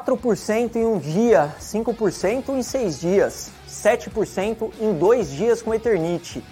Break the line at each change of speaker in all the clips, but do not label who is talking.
4% em um dia, 5% em seis dias, 7% em dois dias com Eternite,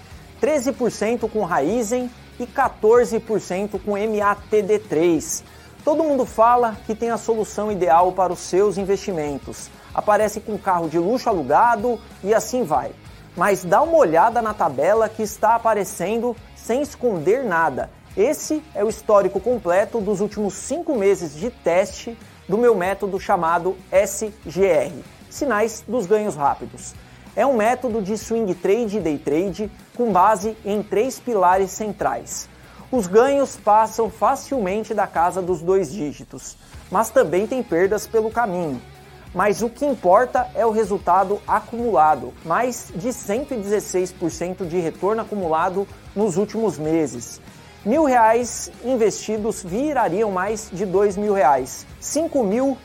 13% com Raizen e 14% com MATD3. Todo mundo fala que tem a solução ideal para os seus investimentos. Aparece com carro de luxo alugado e assim vai. Mas dá uma olhada na tabela que está aparecendo sem esconder nada. Esse é o histórico completo dos últimos cinco meses de teste do meu método chamado SGR Sinais dos Ganhos Rápidos. É um método de swing trade e day trade com base em três pilares centrais. Os ganhos passam facilmente da casa dos dois dígitos, mas também tem perdas pelo caminho. Mas o que importa é o resultado acumulado, mais de 116% de retorno acumulado nos últimos meses. Mil reais investidos virariam mais de dois mil reais. Cinco mil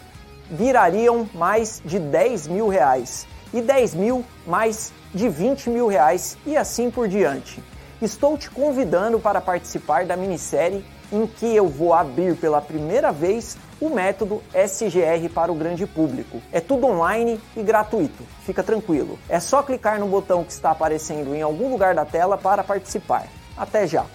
virariam mais de dez mil reais. E dez mil mais de vinte mil reais e assim por diante. Estou te convidando para participar da minissérie em que eu vou abrir pela primeira vez o método SGR para o grande público. É tudo online e gratuito, fica tranquilo. É só clicar no botão que está aparecendo em algum lugar da tela para participar. Até já!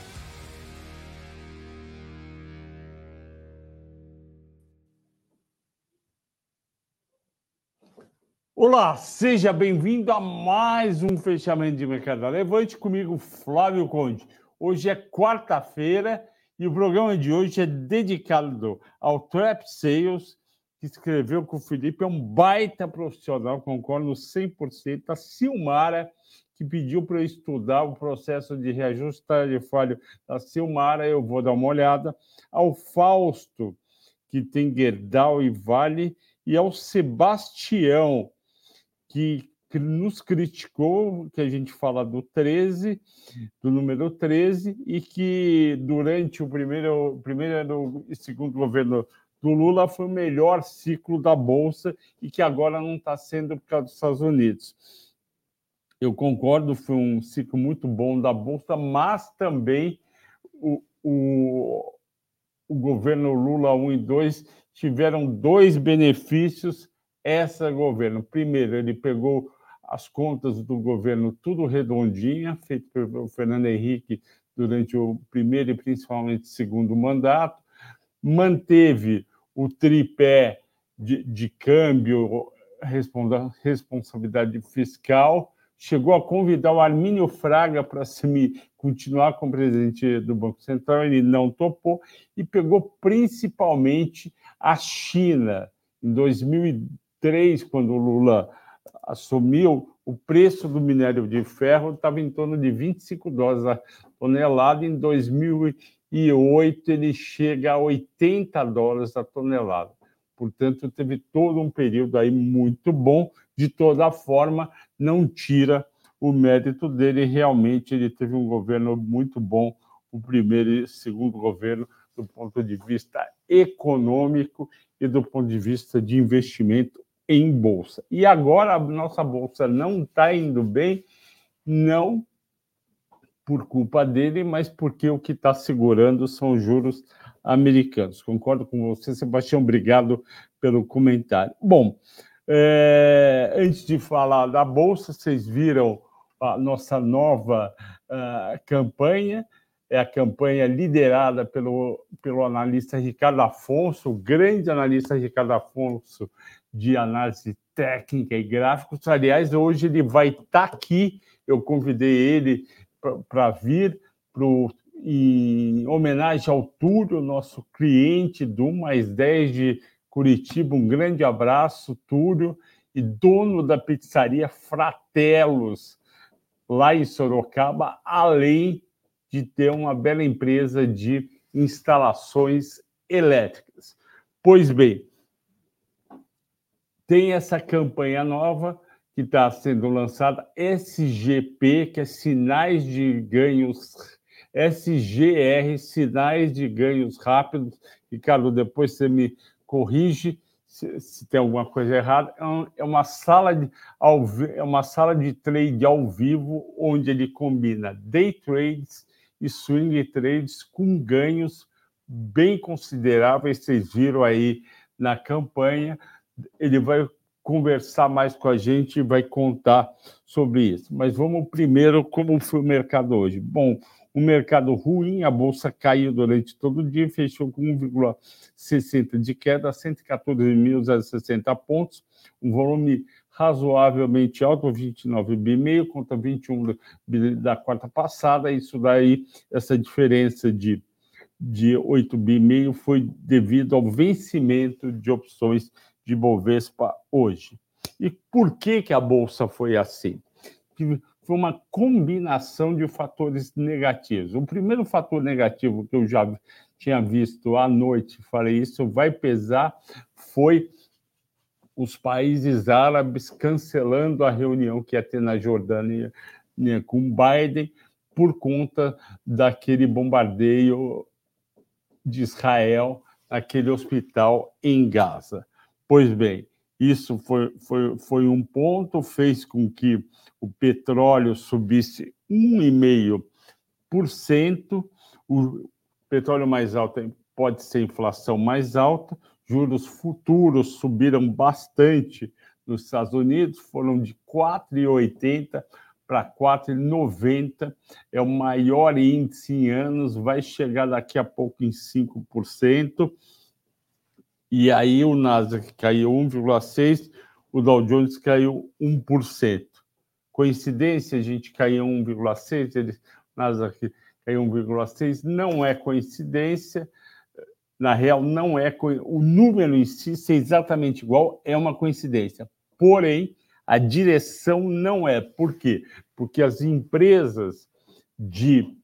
Olá, seja bem-vindo a mais um fechamento de mercado levante comigo, Flávio Conde. Hoje é quarta-feira e o programa de hoje é dedicado ao Trap Sales, que escreveu com o Felipe, é um baita profissional, concordo 100%. A Silmara, que pediu para eu estudar o processo de reajuste tarifário da Silmara, eu vou dar uma olhada. Ao Fausto, que tem Gerdau e Vale, e ao Sebastião, que, nos criticou, que a gente fala do 13, do número 13, e que durante o primeiro, primeiro e segundo governo do Lula foi o melhor ciclo da Bolsa e que agora não está sendo por causa dos Estados Unidos. Eu concordo, foi um ciclo muito bom da Bolsa, mas também o, o, o governo Lula 1 e 2 tiveram dois benefícios esse governo. Primeiro, ele pegou as contas do governo tudo redondinha, feito pelo Fernando Henrique durante o primeiro e principalmente segundo mandato, manteve o tripé de, de câmbio, responsabilidade fiscal, chegou a convidar o Armínio Fraga para continuar como presidente do Banco Central, ele não topou, e pegou principalmente a China. Em 2000 2003, quando o Lula assumiu, o preço do minério de ferro estava em torno de 25 dólares a tonelada. Em 2008, ele chega a 80 dólares a tonelada. Portanto, teve todo um período aí muito bom. De toda forma, não tira o mérito dele. Realmente, ele teve um governo muito bom, o primeiro e segundo governo, do ponto de vista econômico e do ponto de vista de investimento em bolsa. E agora a nossa bolsa não está indo bem, não por culpa dele, mas porque o que está segurando são os juros americanos. Concordo com você, Sebastião. Obrigado pelo comentário. Bom, é, antes de falar da bolsa, vocês viram a nossa nova uh, campanha. É a campanha liderada pelo, pelo analista Ricardo Afonso, o grande analista Ricardo Afonso, de análise técnica e gráficos. Aliás, hoje ele vai estar tá aqui. Eu convidei ele para vir pro, em homenagem ao Túlio, nosso cliente do Mais 10 de Curitiba. Um grande abraço, Túlio, e dono da pizzaria Fratellos, lá em Sorocaba, além de ter uma bela empresa de instalações elétricas. Pois bem, tem essa campanha nova que está sendo lançada, SGP, que é Sinais de Ganhos, SGR, Sinais de Ganhos Rápidos. Ricardo, depois você me corrige se, se tem alguma coisa errada. É, é uma sala de ao, é uma sala de trade ao vivo onde ele combina day trades e swing trades com ganhos bem consideráveis. Vocês viram aí na campanha ele vai conversar mais com a gente e vai contar sobre isso. Mas vamos primeiro como foi o mercado hoje. Bom, o mercado ruim, a bolsa caiu durante todo o dia, fechou com 1,60 de queda, 114.060 pontos, um volume razoavelmente alto, 29 bi contra 21 bi da quarta passada. Isso daí, essa diferença de de 8 bi foi devido ao vencimento de opções de Bovespa hoje. E por que, que a bolsa foi assim? Foi uma combinação de fatores negativos. O primeiro fator negativo que eu já tinha visto à noite, falei isso, vai pesar, foi os países árabes cancelando a reunião que ia ter na Jordânia né, com Biden por conta daquele bombardeio de Israel naquele hospital em Gaza. Pois bem, isso foi, foi, foi um ponto, fez com que o petróleo subisse 1,5%. O petróleo mais alto pode ser inflação mais alta, juros futuros subiram bastante nos Estados Unidos, foram de 4,80 para 4,90, é o maior índice em anos, vai chegar daqui a pouco em 5% e aí o Nasdaq caiu 1,6%, o Dow Jones caiu 1%. Coincidência, a gente caiu 1,6%, ele, o Nasdaq caiu 1,6%, não é coincidência, na real não é, o número em si ser exatamente igual é uma coincidência, porém, a direção não é. Por quê? Porque as empresas de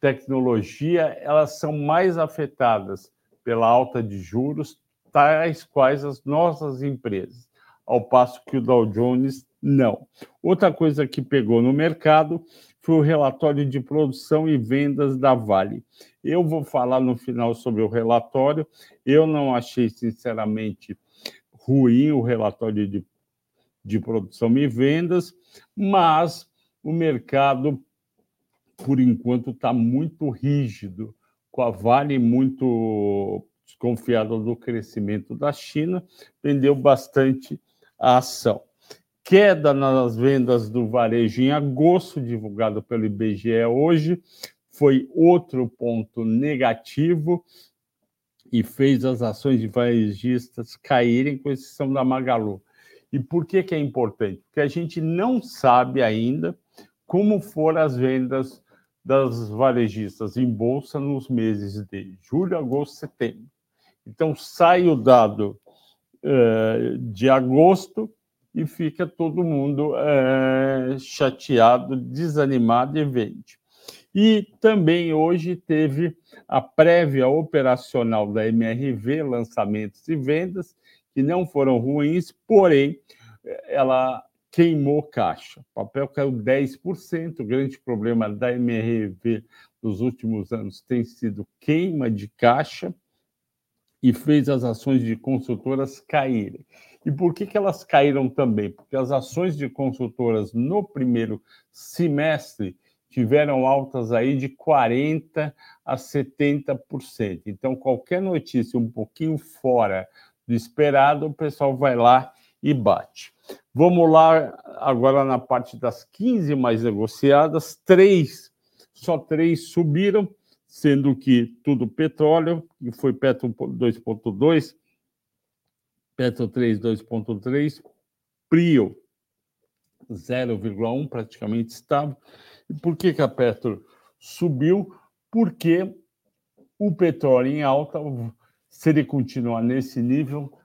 tecnologia, elas são mais afetadas pela alta de juros, tais quais as nossas empresas, ao passo que o Dow Jones não. Outra coisa que pegou no mercado foi o relatório de produção e vendas da Vale. Eu vou falar no final sobre o relatório. Eu não achei, sinceramente, ruim o relatório de, de produção e vendas, mas o mercado, por enquanto, está muito rígido, com a Vale muito desconfiado do crescimento da China, vendeu bastante a ação. Queda nas vendas do varejo em agosto, divulgado pelo IBGE hoje, foi outro ponto negativo e fez as ações de varejistas caírem, com exceção da Magalu. E por que, que é importante? Porque a gente não sabe ainda como foram as vendas das varejistas em bolsa nos meses de julho, agosto, setembro. Então, sai o dado uh, de agosto e fica todo mundo uh, chateado, desanimado e vende. E também hoje teve a prévia operacional da MRV, lançamentos e vendas, que não foram ruins, porém, ela queimou caixa. O papel caiu 10%. O grande problema da MRV nos últimos anos tem sido queima de caixa e fez as ações de consultoras caírem. E por que, que elas caíram também? Porque as ações de consultoras no primeiro semestre tiveram altas aí de 40% a 70%. Então, qualquer notícia um pouquinho fora do esperado, o pessoal vai lá e bate. Vamos lá agora na parte das 15 mais negociadas, três, só três subiram sendo que tudo petróleo, que foi Petro 2.2, Petro 3 2.3, Prio 0,1, praticamente estável. E por que, que a Petro subiu? Porque o petróleo em alta, se ele continuar nesse nível,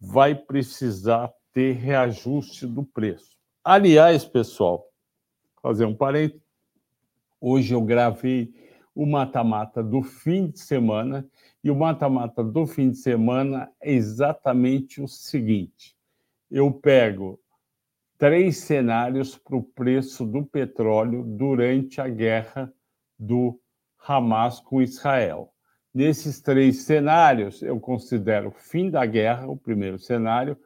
vai precisar ter reajuste do preço. Aliás, pessoal, fazer um parênteses, hoje eu gravei o mata-mata do fim de semana. E o mata-mata do fim de semana é exatamente o seguinte: eu pego três cenários para o preço do petróleo durante a guerra do Hamas com Israel. Nesses três cenários, eu considero fim da guerra, o primeiro cenário,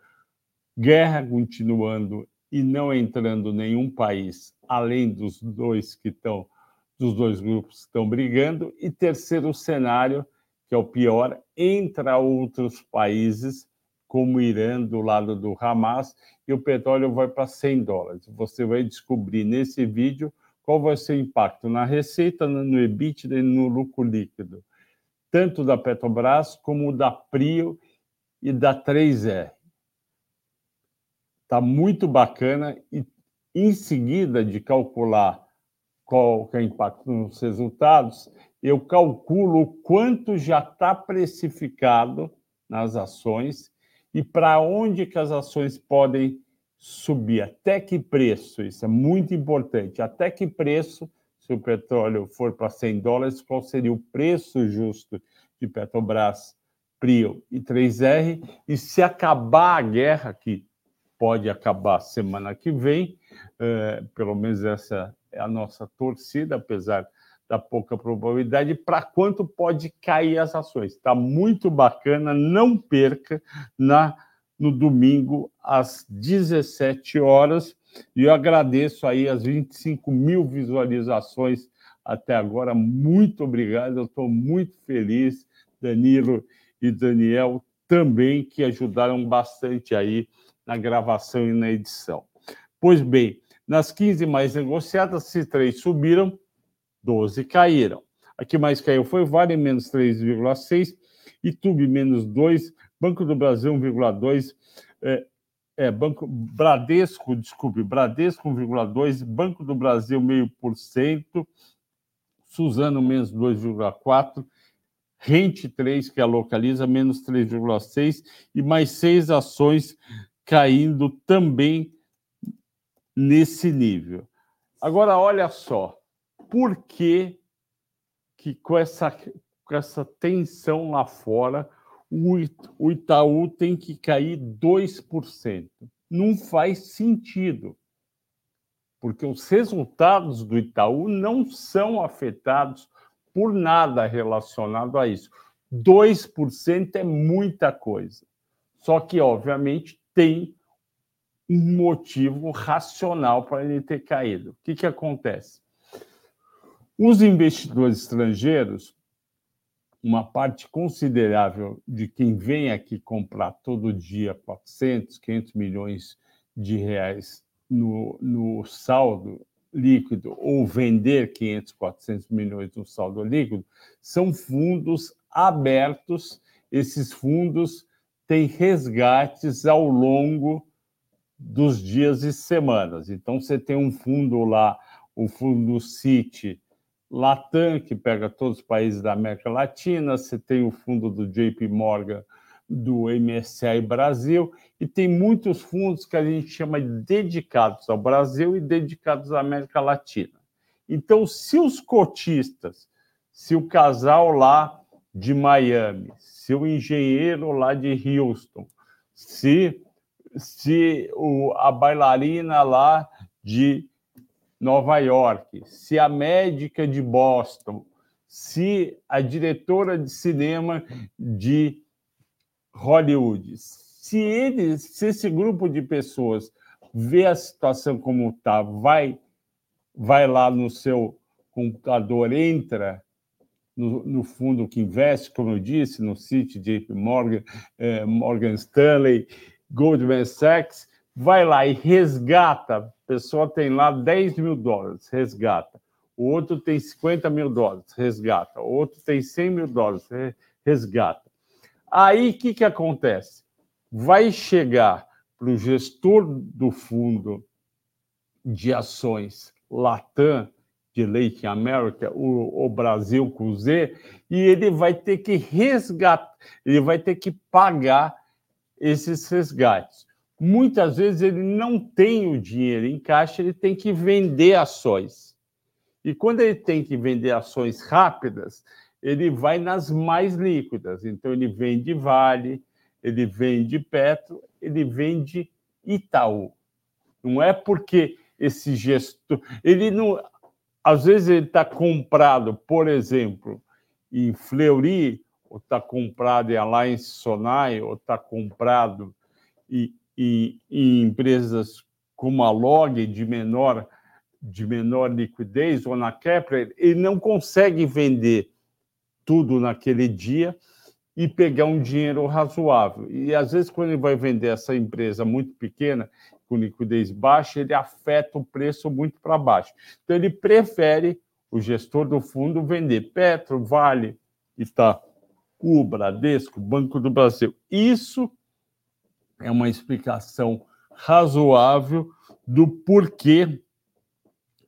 guerra continuando e não entrando nenhum país além dos dois que estão dos dois grupos que estão brigando, e terceiro cenário, que é o pior, entra outros países como Irã do lado do Hamas, e o petróleo vai para 100 dólares. Você vai descobrir nesse vídeo qual vai ser o impacto na receita, no EBITDA e no lucro líquido, tanto da Petrobras como da Prio e da 3R. Está muito bacana e em seguida de calcular qual é o impacto nos resultados, eu calculo quanto já está precificado nas ações e para onde que as ações podem subir, até que preço, isso é muito importante, até que preço, se o petróleo for para 100 dólares, qual seria o preço justo de Petrobras, Prio e 3R, e se acabar a guerra, que pode acabar semana que vem, é, pelo menos essa é a nossa torcida, apesar da pouca probabilidade, para quanto pode cair as ações. Está muito bacana, não perca na no domingo às 17 horas. E eu agradeço aí as 25 mil visualizações até agora. Muito obrigado, eu estou muito feliz. Danilo e Daniel também, que ajudaram bastante aí na gravação e na edição. Pois bem, nas 15 mais negociadas, se três subiram, 12 caíram. A que mais caiu foi Vale, menos 3,6, Itube, menos 2, Banco do Brasil, 1,2, é, é, Banco Bradesco, desculpe, Bradesco 1,2, Banco do Brasil meio por cento, Suzano menos 2,4, Rente 3, que é a localiza, menos 3,6 e mais seis ações caindo também nesse nível. Agora, olha só, por que, que com, essa, com essa tensão lá fora, o Itaú tem que cair 2%? Não faz sentido, porque os resultados do Itaú não são afetados por nada relacionado a isso. 2% é muita coisa. Só que, obviamente, tem um motivo racional para ele ter caído. O que, que acontece? Os investidores estrangeiros, uma parte considerável de quem vem aqui comprar todo dia 400, 500 milhões de reais no, no saldo líquido ou vender 500, 400 milhões no saldo líquido, são fundos abertos. Esses fundos têm resgates ao longo dos dias e semanas. Então, você tem um fundo lá, o fundo Citi Latam, que pega todos os países da América Latina, você tem o fundo do JP Morgan, do MSCI Brasil, e tem muitos fundos que a gente chama de dedicados ao Brasil e dedicados à América Latina. Então, se os cotistas, se o casal lá de Miami, se o engenheiro lá de Houston, se se o, a bailarina lá de Nova York, se a médica de Boston, se a diretora de cinema de Hollywood, se eles, se esse grupo de pessoas vê a situação como está, vai, vai lá no seu computador, entra no, no, fundo que investe, como eu disse, no Citi, JP Morgan, eh, Morgan Stanley, Goldman Sachs, vai lá e resgata. A pessoa tem lá 10 mil dólares, resgata. O outro tem 50 mil dólares, resgata. O outro tem 100 mil dólares, resgata. Aí o que, que acontece? Vai chegar para o gestor do fundo de ações Latam, de Latin America, o, o, Brasil com Z, e ele vai ter que resgatar, ele vai ter que pagar esses resgates. Muitas vezes ele não tem o dinheiro em caixa, ele tem que vender ações. E quando ele tem que vender ações rápidas, ele vai nas mais líquidas. Então, ele vende Vale, ele vende Petro, ele vende Itaú. Não é porque esse gestor. Ele não. Às vezes ele está comprado, por exemplo, em Fleury, ou está comprado em Alliance Sonai, ou está comprado em, em, em, empresas como a Log, de menor, de menor liquidez, ou na Kepler, ele não consegue vender tudo naquele dia e pegar um dinheiro razoável. E às vezes, quando ele vai vender essa empresa muito pequena, com liquidez baixa, ele afeta o preço muito para baixo. Então, ele prefere, o gestor do fundo, vender Petro, Vale, Itaú, Bradesco, Banco do Brasil. Isso é uma explicação razoável do porquê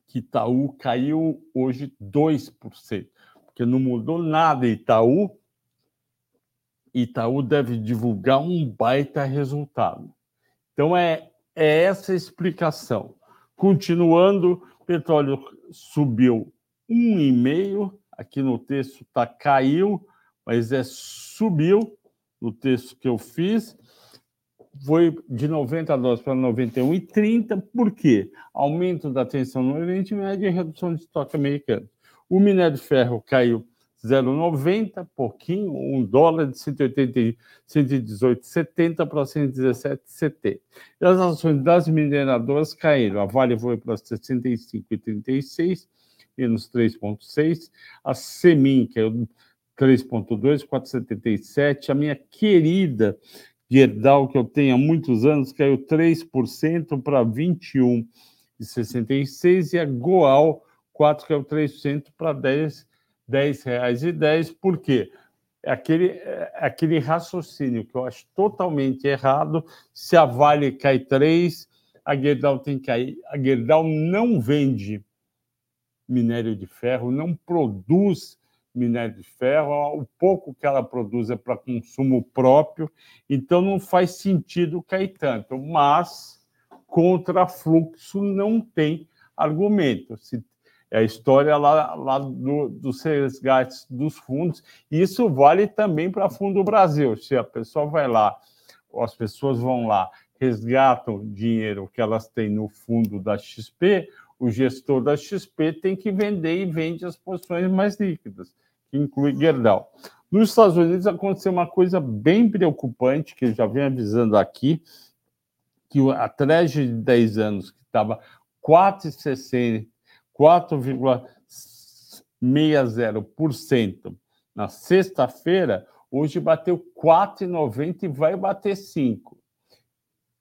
que Itaú caiu hoje 2%. Porque não mudou nada Itaú, Itaú deve divulgar um baita resultado. Então, é, é essa a explicação. Continuando, petróleo subiu 1,5, aqui no texto está caiu, mas é subiu no texto que eu fiz. Foi de 90 dólares para 91,30, por quê? Aumento da tensão no Oriente Médio e redução de estoque americano. O minério de ferro caiu 0,90, pouquinho, um dólar de 118,70 para 117,70. E as ações das mineradoras caíram. A Vale foi para 65,36, menos 3,6. A Semin caiu 3,2, 4,77. A minha querida Gerdau, que eu tenho há muitos anos, caiu 3% para 21,66. E a Goal, 4 caiu 3% para 10 10 reais e 10, por quê? Aquele, é aquele raciocínio que eu acho totalmente errado. Se a Vale cai 3, a Gerdau tem que cair. A Gerdau não vende minério de ferro, não produz minério de ferro, o pouco que ela produz é para consumo próprio, então não faz sentido cair tanto. Mas contra fluxo não tem argumento. Se é a história lá, lá do, dos resgates dos fundos. Isso vale também para Fundo Brasil. Se a pessoa vai lá, as pessoas vão lá, resgatam dinheiro que elas têm no fundo da XP, o gestor da XP tem que vender e vende as posições mais líquidas, que inclui Gerdau. Nos Estados Unidos aconteceu uma coisa bem preocupante, que eu já venho avisando aqui, que a trade de 10 anos, que estava 4,60 4,60% na sexta-feira, hoje bateu 4,90 e vai bater 5.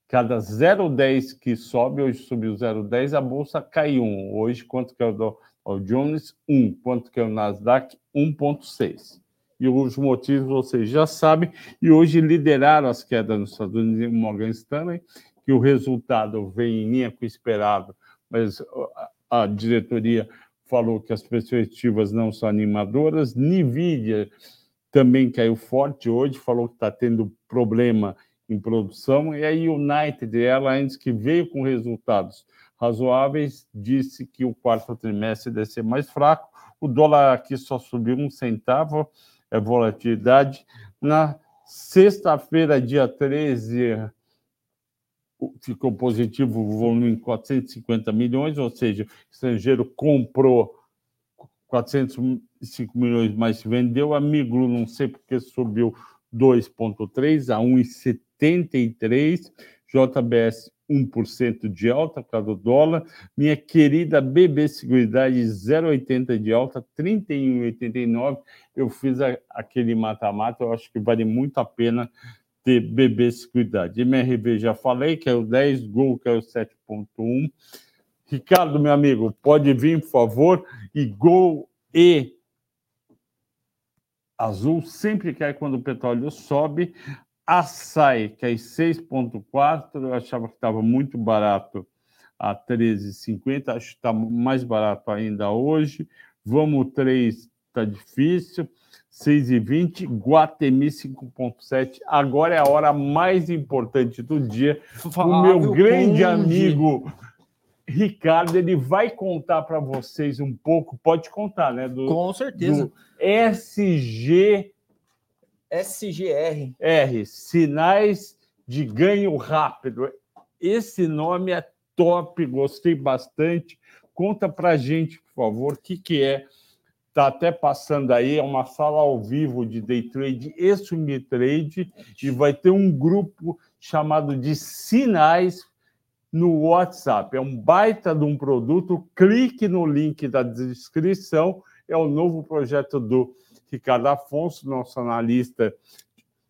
Cada 0,10 que sobe, hoje subiu 0,10, a bolsa cai 1. Hoje, quanto que é o Dow Jones? 1. Quanto que é o Nasdaq? 1,6. E os motivos vocês já sabem. E hoje lideraram as quedas nos Estados Unidos em Morgan Stanley, que o resultado vem em linha com o esperado, mas a diretoria falou que as perspectivas não são animadoras. Nvidia também caiu forte hoje, falou que está tendo problema em produção. E a United Airlines, que veio com resultados razoáveis, disse que o quarto trimestre deve ser mais fraco. O dólar aqui só subiu um centavo, é volatilidade. Na sexta-feira, dia 13, ficou positivo o volume em 450 milhões, ou seja, estrangeiro comprou 405 milhões, mas vendeu. A Miglu, não sei porque subiu 2,3 a 1,73. JBS 1% de alta por causa do dólar. Minha querida BB Seguridade 0,80 de alta, 31,89. Eu fiz a, aquele mata-mata, eu acho que vale muito a pena ter bebês cuidado. MRV já falei, que é o 10, Gol, que é o 7.1. Ricardo, meu amigo, pode vir, por favor. E Gol e Azul sempre cai quando o petróleo sobe. Açaí, que é 6,4. Eu achava que estava muito barato a 13,50. Acho que está mais barato ainda hoje. Vamos 3, está difícil. 6 e 20, Guatemi 5.7. Agora é a hora mais importante do dia. o meu grande amigo Ricardo, ele vai contar para vocês um pouco, pode contar, né?
Do, Com certeza. Do
SG...
SGR.
R, Sinais de Ganho Rápido. Esse nome é top, gostei bastante. Conta para gente, por favor, o que, que é Está até passando aí, é uma sala ao vivo de day trade e swing trade, e vai ter um grupo chamado de Sinais no WhatsApp. É um baita de um produto. Clique no link da descrição. É o novo projeto do Ricardo Afonso, nosso analista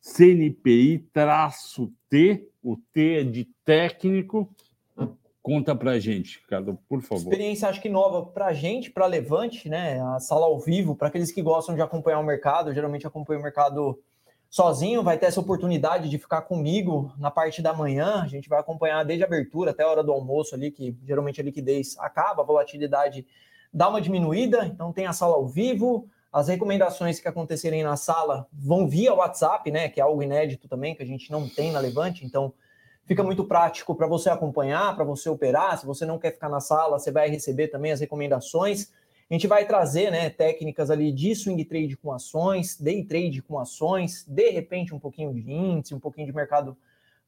CNPI-T, o T é de técnico. Conta para gente, Ricardo, por favor.
Experiência, acho que nova para a gente, para Levante, né? A sala ao vivo, para aqueles que gostam de acompanhar o mercado, geralmente acompanha o mercado sozinho, vai ter essa oportunidade de ficar comigo na parte da manhã. A gente vai acompanhar desde a abertura até a hora do almoço ali, que geralmente a liquidez acaba, a volatilidade dá uma diminuída, então tem a sala ao vivo. As recomendações que acontecerem na sala vão via WhatsApp, né? Que é algo inédito também, que a gente não tem na Levante, então fica muito prático para você acompanhar, para você operar. Se você não quer ficar na sala, você vai receber também as recomendações. A gente vai trazer né, técnicas ali de swing trade com ações, day trade com ações, de repente um pouquinho de índice, um pouquinho de mercado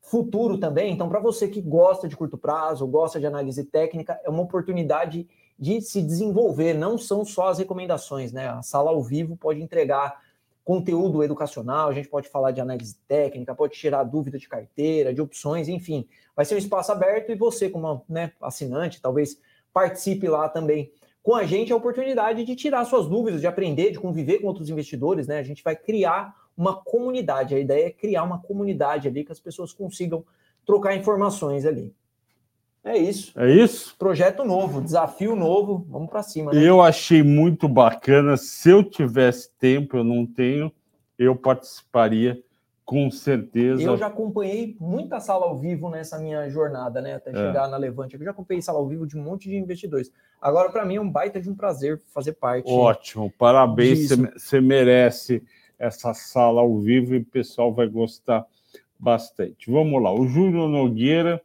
futuro também. Então, para você que gosta de curto prazo, gosta de análise técnica, é uma oportunidade de se desenvolver. Não são só as recomendações, né? A sala ao vivo pode entregar conteúdo educacional, a gente pode falar de análise técnica, pode tirar dúvida de carteira, de opções, enfim. Vai ser um espaço aberto e você, como né, assinante, talvez participe lá também com a gente a oportunidade de tirar suas dúvidas, de aprender, de conviver com outros investidores, né? A gente vai criar uma comunidade. A ideia é criar uma comunidade ali que as pessoas consigam trocar informações ali. É isso.
É isso?
Projeto novo, desafio novo, vamos para cima.
Né? Eu achei muito bacana. Se eu tivesse tempo, eu não tenho, eu participaria com certeza.
Eu já acompanhei muita sala ao vivo nessa minha jornada, né? Até é. chegar na Levante. Eu já acompanhei sala ao vivo de um monte de investidores. Agora, para mim, é um baita de um prazer fazer parte.
Ótimo, parabéns. Você merece essa sala ao vivo e o pessoal vai gostar bastante. Vamos lá. O Júlio Nogueira,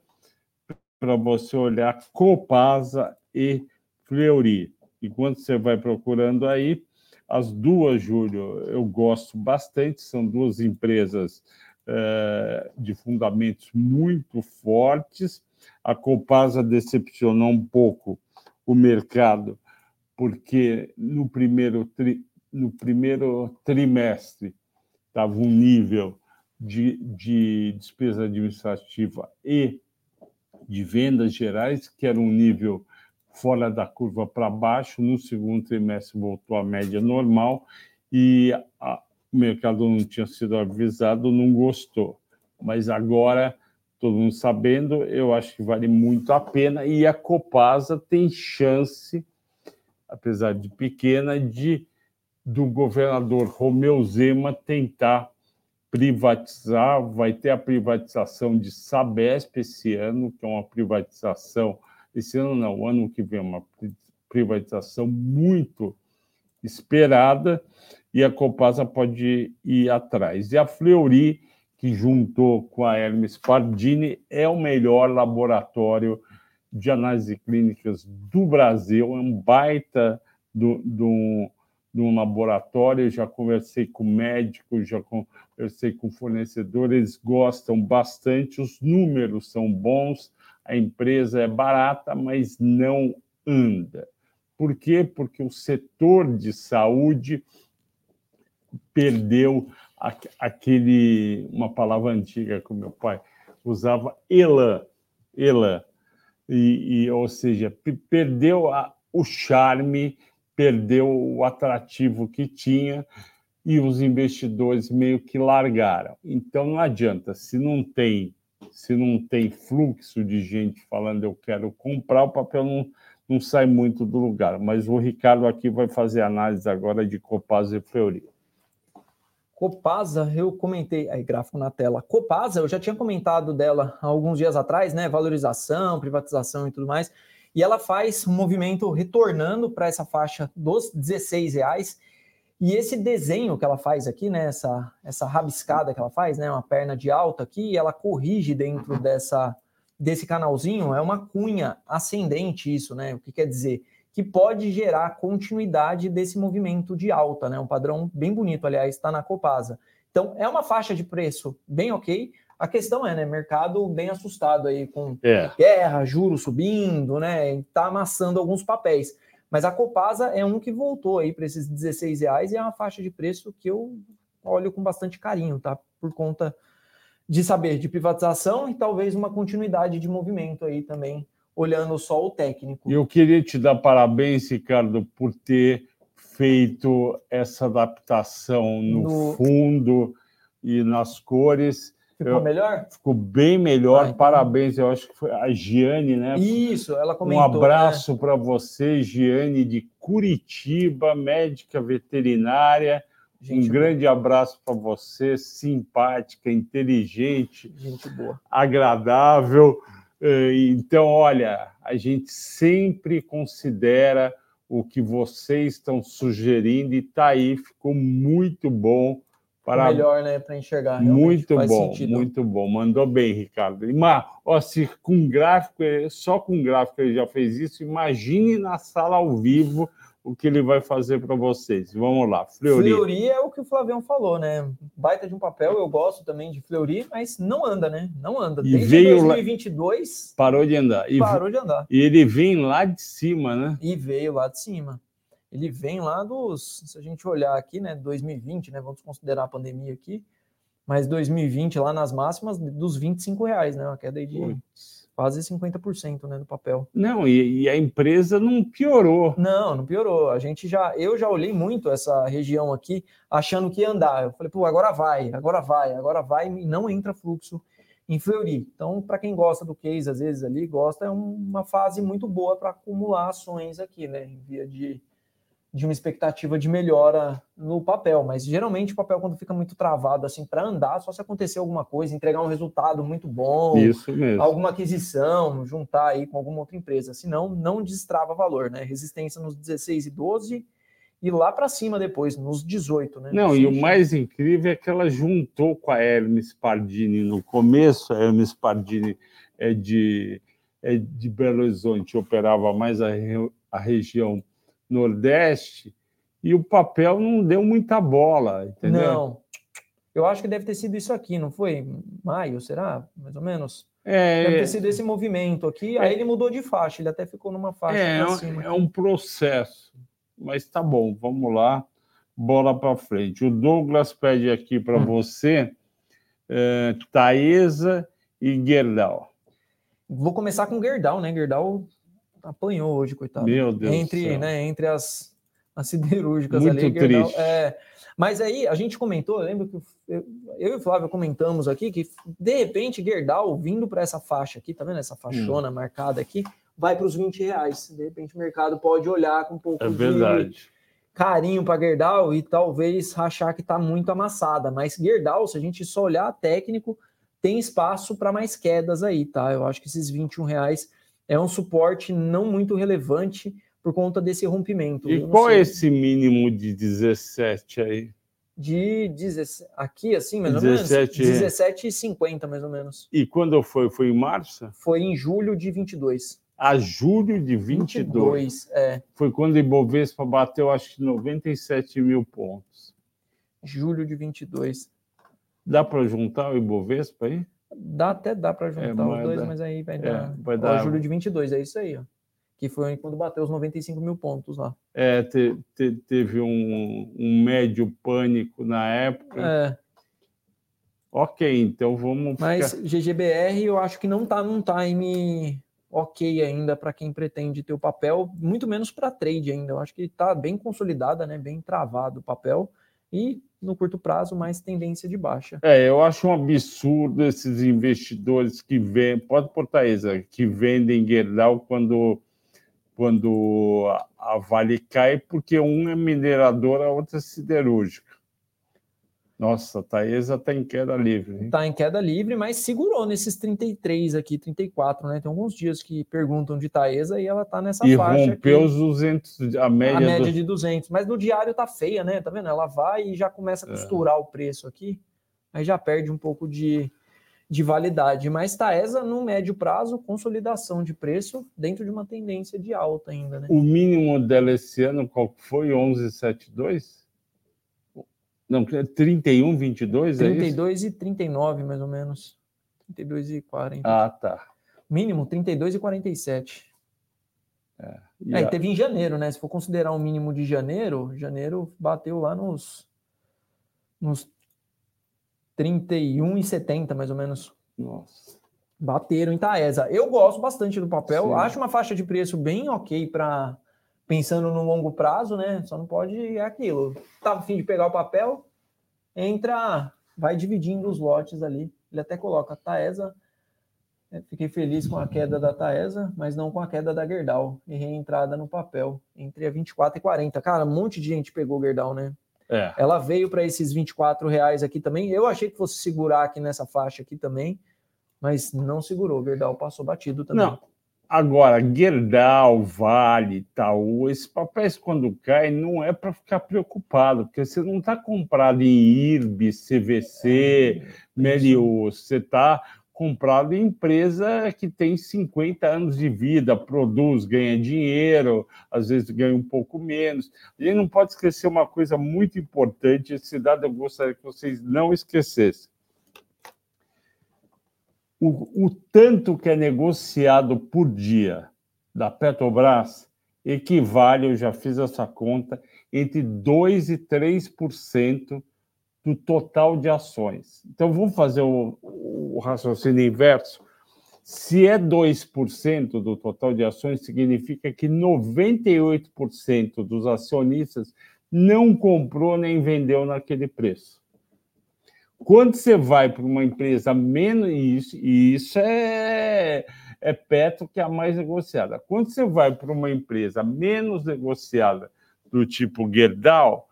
para você olhar Copasa e Fleury. Enquanto você vai procurando aí, as duas, Júlio, eu gosto bastante, são duas empresas é, de fundamentos muito fortes. A Copasa decepcionou um pouco o mercado, porque no primeiro, tri, no primeiro trimestre estava um nível de, de despesa administrativa e de vendas gerais, que era um nível fora da curva para baixo. No segundo trimestre voltou à média normal e a, o mercado não tinha sido avisado, não gostou. Mas agora, todo mundo sabendo, eu acho que vale muito a pena e a Copasa tem chance, apesar de pequena, de do governador Romeu Zema tentar privatizar, vai ter a privatização de Sabesp esse ano, que é uma privatização esse ano não, ano que vem, uma privatização muito esperada e a Copasa pode ir atrás. E a Fleury, que juntou com a Hermes Pardini, é o melhor laboratório de análise clínicas do Brasil, é um baita do, do, de um laboratório, já conversei com médicos, já conversei com fornecedores, gostam bastante, os números são bons, a empresa é barata, mas não anda. Por quê? Porque o setor de saúde perdeu aquele, uma palavra antiga que o meu pai usava, elan, elan, e, e ou seja, perdeu a, o charme, perdeu o atrativo que tinha e os investidores meio que largaram. Então não adianta, se não tem se não tem fluxo de gente falando eu quero comprar, o papel não, não sai muito do lugar. Mas o Ricardo aqui vai fazer análise agora de Copasa e Fleury.
Copasa, eu comentei, aí gráfico na tela. Copasa, eu já tinha comentado dela há alguns dias atrás, né? Valorização, privatização e tudo mais. E ela faz um movimento retornando para essa faixa dos 16 reais e esse desenho que ela faz aqui, né, essa, essa rabiscada que ela faz, né, uma perna de alta aqui, e ela corrige dentro dessa, desse canalzinho, é uma cunha ascendente isso, né? O que quer dizer? Que pode gerar continuidade desse movimento de alta, né? Um padrão bem bonito, aliás, está na Copasa. Então, é uma faixa de preço bem ok. A questão é, né, mercado bem assustado aí com é. guerra, juros subindo, né? Tá amassando alguns papéis. Mas a Copasa é um que voltou aí para esses 16 reais e é uma faixa de preço que eu olho com bastante carinho, tá? Por conta de saber de privatização e talvez uma continuidade de movimento aí também, olhando só o técnico.
Eu queria te dar parabéns, Ricardo, por ter feito essa adaptação no, no... fundo e nas cores.
Ficou eu, melhor?
Ficou bem melhor. Parabéns. Eu acho que foi a Giane, né?
Isso, ela comentou.
Um abraço né? para você, Giane, de Curitiba, médica veterinária. Gente um boa. grande abraço para você, simpática, inteligente, agradável. Eh, então, olha, a gente sempre considera o que vocês estão sugerindo e tá aí, ficou muito bom.
Para... Melhor, né, para enxergar.
Muito bom, sentido. muito bom. Mandou bem, Ricardo. Mas, ó, se com gráfico, só com gráfico ele já fez isso, imagine na sala ao vivo o que ele vai fazer para vocês. Vamos lá,
Fleury. Fleury é o que o Flavião falou, né? Baita de um papel, eu gosto também de Fleury, mas não anda, né? Não anda.
E Desde veio
2022
lá... parou de andar.
E parou de andar.
E ele vem lá de cima, né?
E veio lá de cima. Ele vem lá dos, se a gente olhar aqui, né, 2020, né, vamos considerar a pandemia aqui, mas 2020 lá nas máximas dos 25 reais, né? Uma queda de Putz quase 50% né, do papel.
Não, e, e, a empresa não piorou.
Não, não piorou. A gente já, eu já olhei muito essa região aqui, achando que ia andar. Eu falei, pô, agora vai, agora vai, agora vai, e não entra fluxo em Fleury. Então, para quem gosta do case, às vezes ali gosta, é uma fase muito boa para acumular ações aqui, né? Em via de de uma expectativa de melhora no papel, mas geralmente o papel quando fica muito travado assim para andar, só se acontecer alguma coisa, entregar um resultado muito bom,
Isso mesmo.
alguma aquisição, juntar aí com alguma outra empresa, senão não destrava valor, né? Resistência nos 16 e 12 e lá para cima depois, nos 18, né?
Não, e o mais incrível é que ela juntou com a Hermes Pardini no começo, a Hermes Pardini é de é de Belo Horizonte, operava mais a, a região Nordeste e o papel não deu muita bola, entendeu?
Não. Eu acho que deve ter sido isso aqui, não foi? Maio, será? Mais ou menos?
É,
deve ter sido esse movimento aqui. Aí é, ele mudou de faixa, ele até ficou numa faixa.
É, é, é um processo, mas tá bom, vamos lá, bola para frente. O Douglas pede aqui para hum. você é, Taesa e Gerdau.
Vou começar com Gerdau, né? Gerdau apanhou hoje, coitado.
Meu Deus
entre, né, entre as, as siderúrgicas
Muito ali. Triste.
é, mas aí a gente comentou, lembro que eu, eu, e o Flávio comentamos aqui que de repente Gerdau vindo para essa faixa aqui, tá vendo essa faixona hum. marcada aqui, vai para os 20 reais. De repente o mercado pode olhar com um pouco
é de
carinho para Gerdau e talvez achar que está muito amassada. Mas Gerdau, se a gente só olhar técnico, tem espaço para mais quedas aí, tá? Eu acho que esses 21 reais é um suporte não muito relevante por conta desse rompimento.
E qual é esse mínimo de 17 aí?
De 17, aqui, assim, mais 17, ou menos? 17,50, mais ou menos.
E quando foi? Foi em março?
Foi em julho de 22.
A julho de 22. 22
é.
Foi quando o Ibovespa bateu, acho que 97 mil pontos.
Julho de 22.
Dá para juntar o Ibovespa aí?
Dá até dá para juntar é, os dois, mas aí vai é, dar.
vai dar...
Ó, julho de 22, é isso aí, ó. Que foi quando bateu os 95 mil pontos lá.
É, te, te, teve um, um médio pânico na época.
É.
Ok, então vamos.
Mas ficar... GGBR eu acho que não está num time ok ainda para quem pretende ter o papel, muito menos para trade ainda. Eu acho que está bem consolidada, né? Bem travado o papel. E no curto prazo, mais tendência de baixa.
É, eu acho um absurdo esses investidores que vendem, pode portar isso, que vendem Gerdau quando, quando a Vale cai, porque um é minerador, a outra é siderúrgica. Nossa, a Taesa está em queda livre.
Está em queda livre, mas segurou nesses 33 aqui, 34, né? Tem alguns dias que perguntam de Taesa e ela está nessa
e
faixa.
E rompeu aqui. os 200, a média, a
média do... de 200. Mas no diário tá feia, né? Tá vendo? Ela vai e já começa a é. costurar é. o preço aqui, aí já perde um pouco de, de validade. Mas Taesa, no médio prazo, consolidação de preço dentro de uma tendência de alta ainda, né?
O mínimo dela esse ano, qual foi? 11,72? Não, 31, 22,
32 é isso? e 39, mais ou menos. 32 e 40.
Ah, tá.
Mínimo, 32 e 47. É, e é, a... teve em janeiro, né? Se for considerar um mínimo de janeiro, janeiro bateu lá nos, nos 31 e 70, mais ou menos.
Nossa.
Bateram em Taesa. Eu gosto bastante do papel. Sim. Acho uma faixa de preço bem ok para pensando no longo prazo, né? Só não pode é aquilo. Tá a fim de pegar o papel, entra, vai dividindo os lotes ali. Ele até coloca Taesa. É, fiquei feliz com a queda da Taesa, mas não com a queda da Gerdau e reentrada no papel entre a 24 e 40. Cara, um monte de gente pegou Gerdau, né? É. Ela veio para esses 24 reais aqui também. Eu achei que fosse segurar aqui nessa faixa aqui também, mas não segurou. Gerdau passou batido também.
Não, Agora, Gerdau, Vale, Itaú, esses papéis quando caem não é para ficar preocupado, porque você não está comprado em IRB, CVC, é, Melius, você está comprado em empresa que tem 50 anos de vida, produz, ganha dinheiro, às vezes ganha um pouco menos. A gente não pode esquecer uma coisa muito importante, esse dado eu gostaria que vocês não esquecessem o, o tanto que é negociado por dia da Petrobras equivale, eu já fiz essa conta, entre 2% e 3% do total de ações. Então, vamos fazer o, o raciocínio inverso. Se é 2% do total de ações, significa que 98% dos acionistas não comprou nem vendeu naquele preço. Quando você vai para uma empresa menos isso, e isso é, é Petro que é a mais negociada. Quando você vai para uma empresa menos negociada, do tipo Gerdau,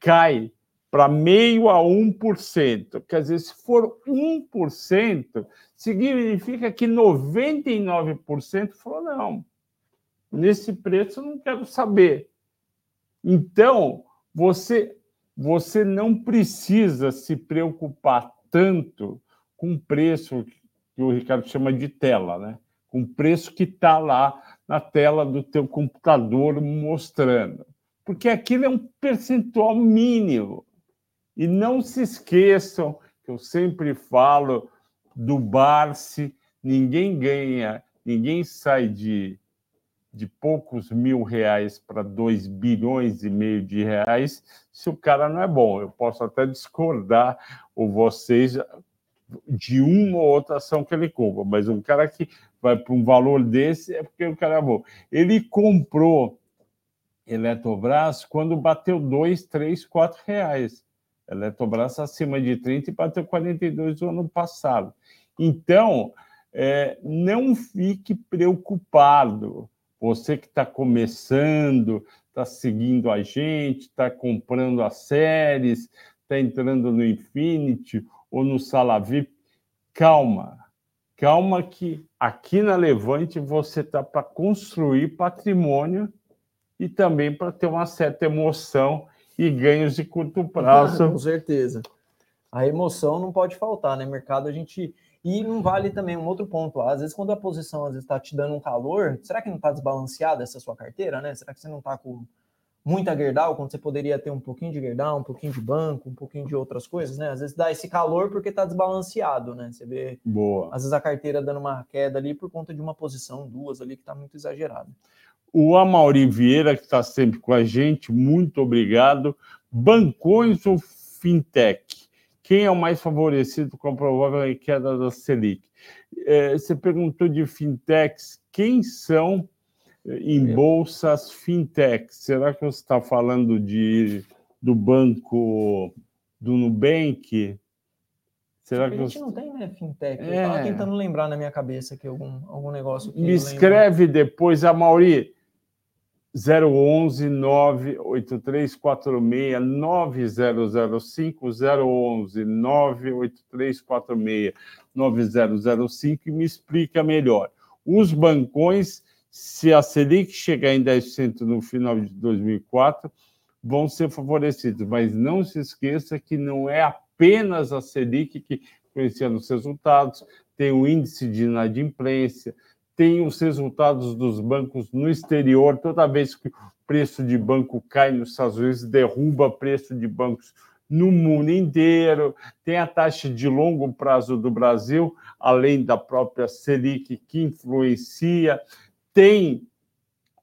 cai para meio a 1%. Quer dizer, se for 1%, significa que 99% falou: não, nesse preço eu não quero saber. Então, você você não precisa se preocupar tanto com o preço que o Ricardo chama de tela, né? com o preço que está lá na tela do teu computador mostrando. Porque aquilo é um percentual mínimo. E não se esqueçam que eu sempre falo do Barce, ninguém ganha, ninguém sai de de poucos mil reais para dois bilhões e meio de reais se o cara não é bom. Eu posso até discordar ou vocês de uma ou outra ação que ele compra, mas um cara que vai para um valor desse é porque o cara é bom. Ele comprou Eletrobras quando bateu dois, três, quatro reais. Eletrobras acima de 30 e bateu 42 no ano passado. Então, é, não fique preocupado você que está começando, está seguindo a gente, está comprando as séries, está entrando no Infinity ou no Sala VIP, calma. Calma que aqui na Levante você está para construir patrimônio e também para ter uma certa emoção e ganhos de curto prazo.
Com certeza. A emoção não pode faltar, né? Mercado a gente e não vale também um outro ponto. Às vezes, quando a posição às vezes está te dando um calor, será que não está desbalanceada essa sua carteira, né? Será que você não está com muita Gerdau, quando você poderia ter um pouquinho de Gerdau, um pouquinho de banco, um pouquinho de outras coisas, né? Às vezes dá esse calor porque está desbalanceado, né? Você vê,
Boa.
às vezes a carteira dando uma queda ali por conta de uma posição, duas ali que está muito exagerada.
O Amauri Vieira, que está sempre com a gente, muito obrigado. Bancões ou fintech? Quem é o mais favorecido com a provável queda da Selic? É, você perguntou de fintechs, quem são é, em bolsas fintechs? Será que você está falando de, do banco do Nubank?
Será que a gente você... não tem, né, fintech? É... Eu estava tentando lembrar na minha cabeça aqui algum, algum negócio.
Me escreve depois, a Mauri. 011 98346 9005 011 98346 9005 e me explica melhor. Os bancões, se a Selic chegar em 10% no final de 2004, vão ser favorecidos, mas não se esqueça que não é apenas a Selic que influencia nos resultados, tem o índice de inadimplência, tem os resultados dos bancos no exterior. Toda vez que o preço de banco cai nos Estados Unidos, derruba preço de bancos no mundo inteiro. Tem a taxa de longo prazo do Brasil, além da própria Selic, que influencia. Tem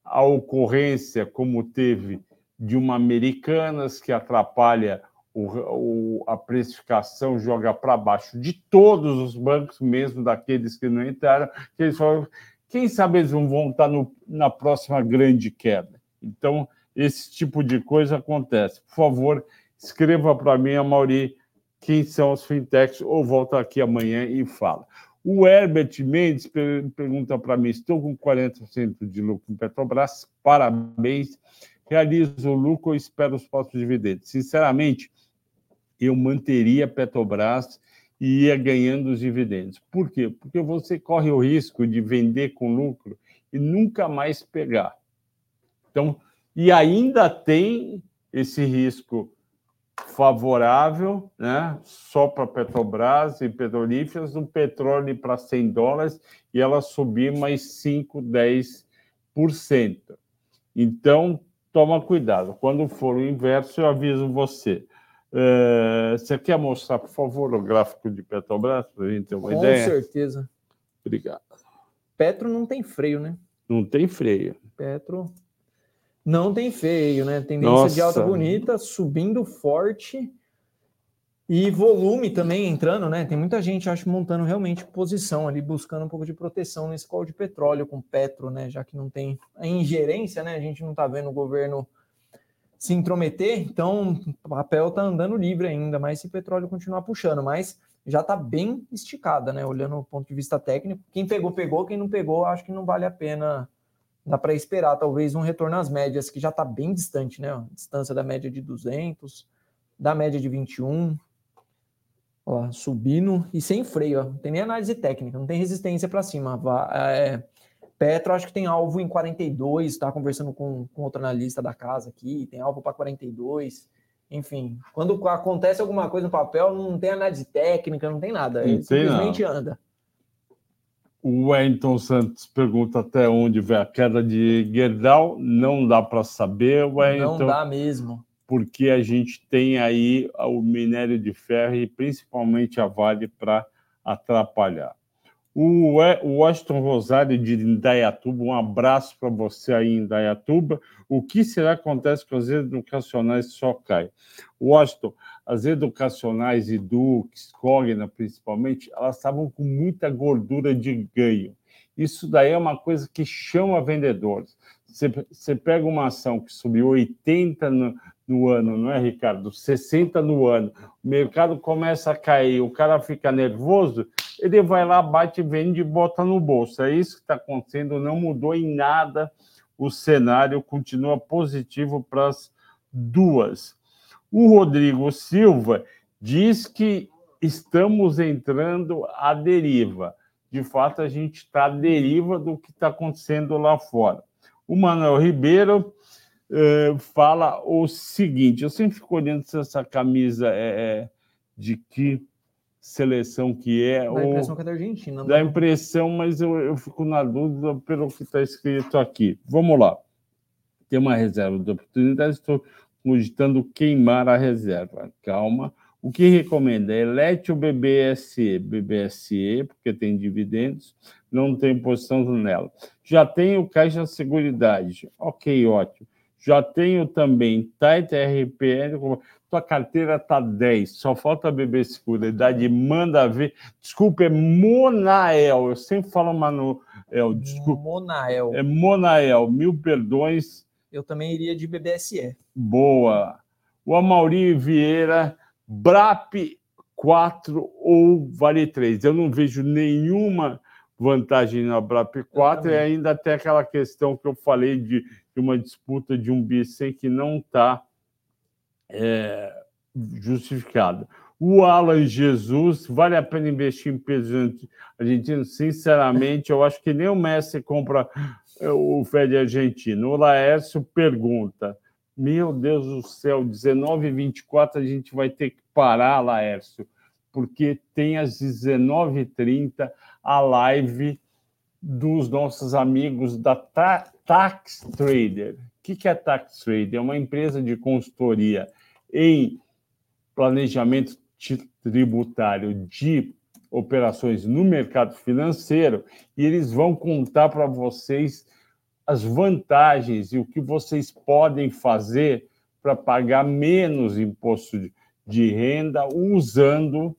a ocorrência, como teve de uma Americanas, que atrapalha o, o, a precificação joga para baixo de todos os bancos, mesmo daqueles que não entraram, que eles falam, quem sabe eles não vão estar no, na próxima grande queda. Então, esse tipo de coisa acontece. Por favor, escreva para mim, Mauri, quem são os fintechs, ou volta aqui amanhã e fala. O Herbert Mendes pergunta para mim: estou com 40% de lucro em Petrobras, parabéns. Realizo o lucro ou espero os próximos dividendos? Sinceramente, eu manteria Petrobras e ia ganhando os dividendos. Por quê? Porque você corre o risco de vender com lucro e nunca mais pegar. Então, e ainda tem esse risco favorável, né? Só para Petrobras e petrolíferas, o petróleo para 100 dólares e ela subir mais 5, 10%. Então, toma cuidado. Quando for o inverso, eu aviso você. Uh, você quer mostrar, por favor, o gráfico de Petrobras para a gente ter uma
Com
ideia?
Com certeza.
Obrigado.
Petro não tem freio, né?
Não tem freio.
Petro não tem feio, né? Tendência
Nossa.
de alta bonita, subindo forte e volume também entrando, né? Tem muita gente, acho, montando realmente posição ali, buscando um pouco de proteção nesse call de petróleo com Petro, né? Já que não tem a ingerência, né? A gente não tá vendo o governo se intrometer, então o papel tá andando livre ainda, mas se petróleo continuar puxando, mas já tá bem esticada, né? Olhando o ponto de vista técnico, quem pegou, pegou, quem não pegou, acho que não vale a pena dá para esperar talvez um retorno às médias, que já está bem distante, né? Distância da média de 200, da média de 21, ó, subindo e sem freio, ó. não tem nem análise técnica, não tem resistência para cima. É, Petro, acho que tem alvo em 42, está conversando com, com outro analista da casa aqui, tem alvo para 42. Enfim, quando acontece alguma coisa no papel, não tem análise técnica, não tem nada, não simplesmente
não.
anda.
O Wellington Santos pergunta até onde vai a queda de Gerdau. Não dá para saber, Wellington.
Não dá mesmo.
Porque a gente tem aí o minério de ferro e principalmente a Vale para atrapalhar. O Washington Rosário de Indaiatuba, um abraço para você aí em Indaiatuba. O que será que acontece com as educacionais só cai? Washington, as educacionais e Dux, Cogna principalmente, elas estavam com muita gordura de ganho. Isso daí é uma coisa que chama vendedores. Você, você pega uma ação que subiu 80 no, no ano, não é, Ricardo? 60 no ano, o mercado começa a cair, o cara fica nervoso, ele vai lá, bate, vende e bota no bolso. É isso que está acontecendo, não mudou em nada o cenário, continua positivo para as duas. O Rodrigo Silva diz que estamos entrando à deriva. De fato, a gente está à deriva do que está acontecendo lá fora. O Manuel Ribeiro eh, fala o seguinte: eu sempre fico olhando se essa camisa é, é de que seleção que é.
Dá a impressão que é da Argentina.
Dá a impressão, mas eu, eu fico na dúvida pelo que está escrito aqui. Vamos lá. Tem uma reserva de oportunidade, estou cogitando queimar a reserva. Calma. O que recomenda? Elete o BBSE, BBSE, porque tem dividendos, não tem posição nela. Já tenho Caixa Seguridade. Ok, ótimo. Já tenho também Tight RPL. Tua carteira está 10, só falta BB Seguridade. Manda ver. Desculpa, é Monael. Eu sempre falo Manuel. Desculpa.
Monael.
É Monael. Mil perdões.
Eu também iria de BBSE.
Boa. O Amauri Vieira, BRAP 4 ou Vale 3. Eu não vejo nenhuma vantagem na BRAP 4 e ainda tem aquela questão que eu falei de, de uma disputa de um BC que não está é, justificada. O Alan Jesus, vale a pena investir em peso argentino? Sinceramente, eu acho que nem o Messi compra é, o Fed argentino. O Laércio pergunta: Meu Deus do céu, 19 e 24 a gente vai ter que parar, Laércio, porque tem às 19h30 a live dos nossos amigos da Ta Tax Trader. O que é Tax Trader? É uma empresa de consultoria em planejamento tributário de operações no mercado financeiro e eles vão contar para vocês as vantagens e o que vocês podem fazer para pagar menos imposto de renda usando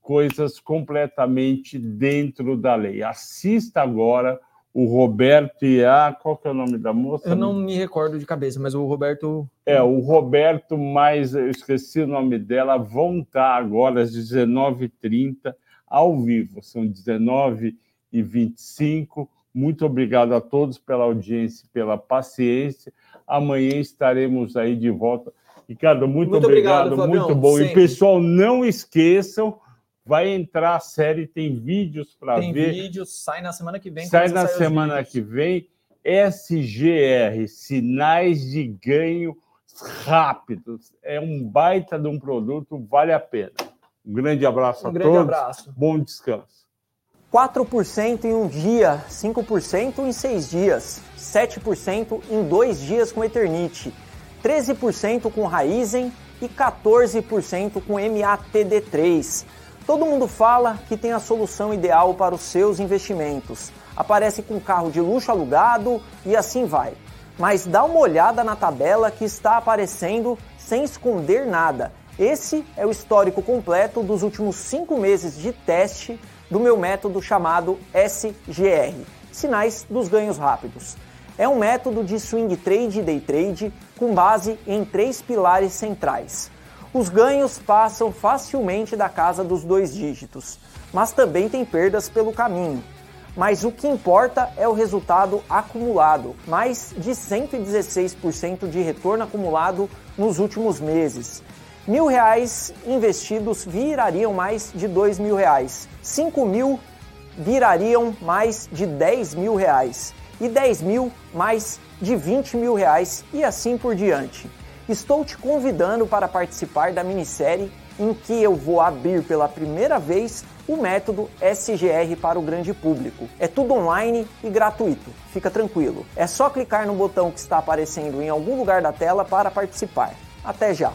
coisas completamente dentro da lei. Assista agora o Roberto e a. Qual que é o nome da moça?
Eu não me recordo de cabeça, mas o Roberto.
É, o Roberto, mais eu esqueci o nome dela, vão estar agora às 19h30 ao vivo. São 19h25. Muito obrigado a todos pela audiência, pela paciência. Amanhã estaremos aí de volta. Ricardo, muito, muito obrigado, obrigado muito bom. Sempre. E pessoal, não esqueçam Vai entrar a série, tem vídeos para ver.
Tem vídeos, sai na semana que vem.
Sai na semana que vem. SGR, sinais de ganho rápidos. É um baita de um produto, vale a pena. Um grande abraço um a grande todos. Abraço. Bom descanso.
4% em um dia, 5% em seis dias, 7% em dois dias com Eternite, 13% com Raizen e 14% com MATD3. Todo mundo fala que tem a solução ideal para os seus investimentos. Aparece com carro de luxo alugado e assim vai. Mas dá uma olhada na tabela que está aparecendo sem esconder nada. Esse é o histórico completo dos últimos cinco meses de teste do meu método chamado SGR Sinais dos Ganhos Rápidos. É um método de swing trade e day trade com base em três pilares centrais os ganhos passam facilmente da casa dos dois dígitos, mas também tem perdas pelo caminho. Mas o que importa é o resultado acumulado, mais de 116% de retorno acumulado nos últimos meses. Mil reais investidos virariam mais de dois mil reais. Cinco mil virariam mais de 10 mil reais. E 10 mil mais de 20 mil reais e assim por diante estou te convidando para participar da minissérie em que eu vou abrir pela primeira vez o método SGR para o grande público. É tudo online e gratuito, fica tranquilo. É só clicar no botão que está aparecendo em algum lugar da tela para participar. Até já!